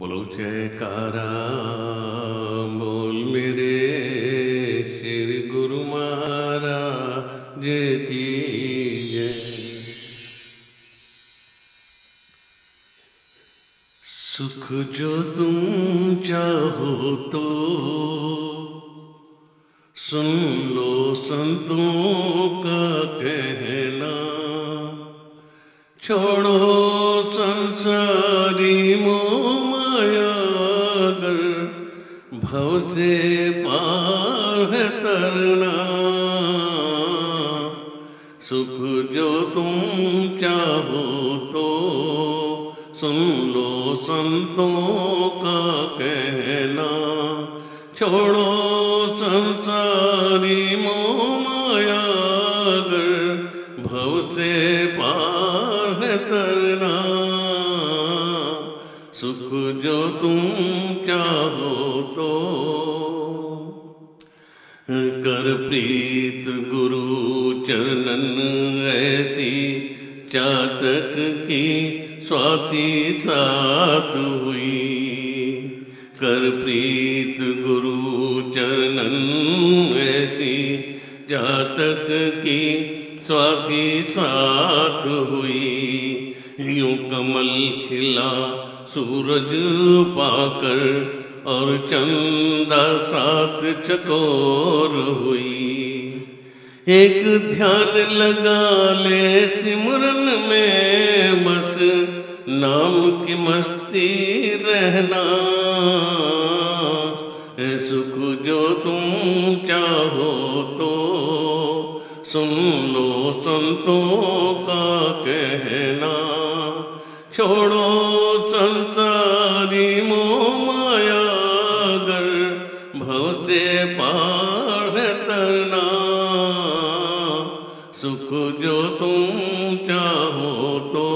बोलो, जयकारा, बोल मेरे श्री गुरु महाराज की जय सुख जो तुम चाहो तो सुन लो संतों का कहना, छोड़ो भव से पार है तरना। सुख जो तुम चाहो तो सुन लो संतों का कहना। छोड़ो संसारी मोह माया भव से पार सुख जो तुम चाहो तो। कर प्रीत गुरु चरणन ऐसी चातक की स्वाति सात हुई। कर प्रीत गुरु चरणन ऐसी जातक की स्वाति साथ हुई। सूरज पाकर और चंदा साथ चकोर हुई। एक ध्यान लगा ले सिमरन में बस, नाम की मस्ती रहना। सुख जो तुम चाहो तो सुन लो संतों का कहना। छोड़ो संसारी मोह माया अगर भव से पार तरना। सुख जो तुम चाहो तो।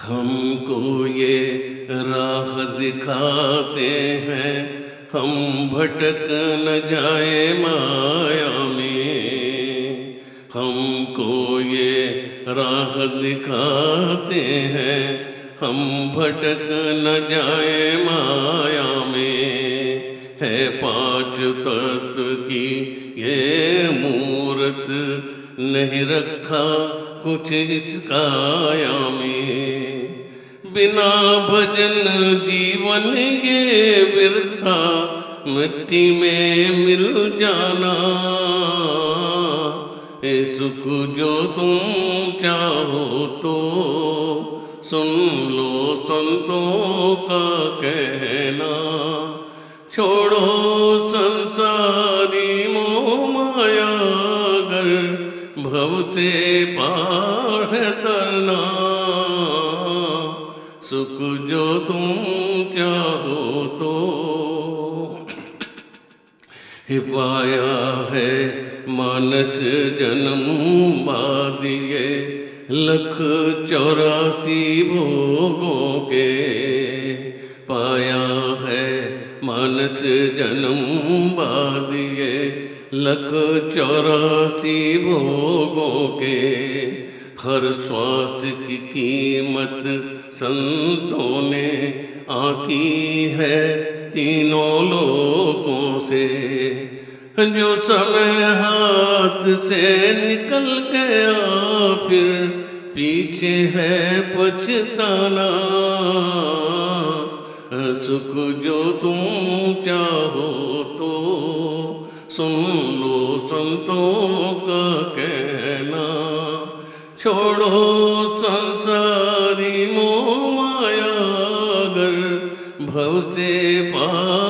हमको ये राह दिखाते हैं, हम भटक न जाए माया में। राह दिखाते हैं, हम भटक न जाए माया में। है पाँच तत्व की ये मूर्त नहीं रखा कुछ इस काया में। बिना भजन जीवन ये वृथा मिट्टी में मिल जाना। सुख जो तुम चाहो तो सुन लो संतों का कहना। छोड़ो संसारी मोह माया अगर भव से पार है तरना। सुख जो तुम चाहो तो हिपाया है मानस जन्म बादिए लख चौरासी भोगों के पाया है। मानस जन्म बादिए लख चौरासी भोगों के हर श्वास की कीमत संतों ने आकी है तीनों लोगों से। जो समय हाथ से निकल गया, फिर पीछे है पछताना। सुख जो तुम चाहो तो सुन लो संतों का कहना। छोड़ो संसारी मोह माया भव से पार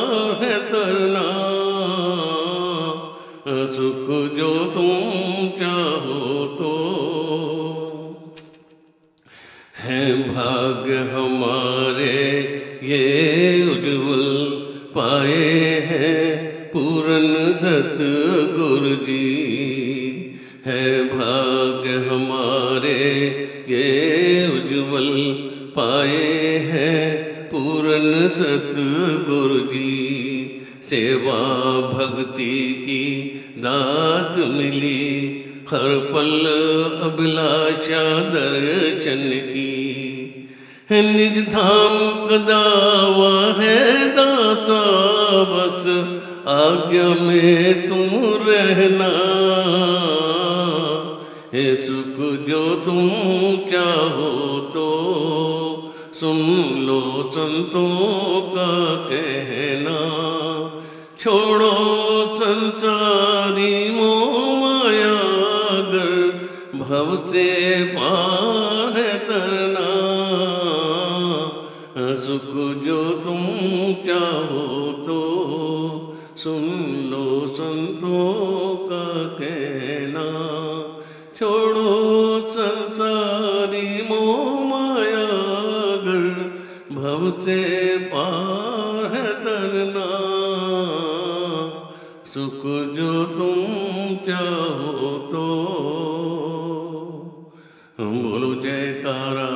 सुख जो तुम चाहो तो। है भाग्य हमारे, ये उज्जवल पाए हैं पूरन सतगुरु जी। है भाग्य हमारे, ये उज्जवल पाए हैं पूरन सतगुरु जी। सेवा भक्ति की दात मिली, हर पल अभिलाषा दर्शन की। निज धाम कदावा है दासा, बस आज्ञा में तुम रहना। है सुख जो तुम चाहो तो सुन लो संतों का कहना। छोड़ो संसारी मोह मायागर भव से पार तरना। सुख जो तुम चाहो तो सुन लो संतों का कहना। छोड़ो संसारी मोह मायागर भव से पार सुख जो तुम चाहो तो। बोलो जयकारा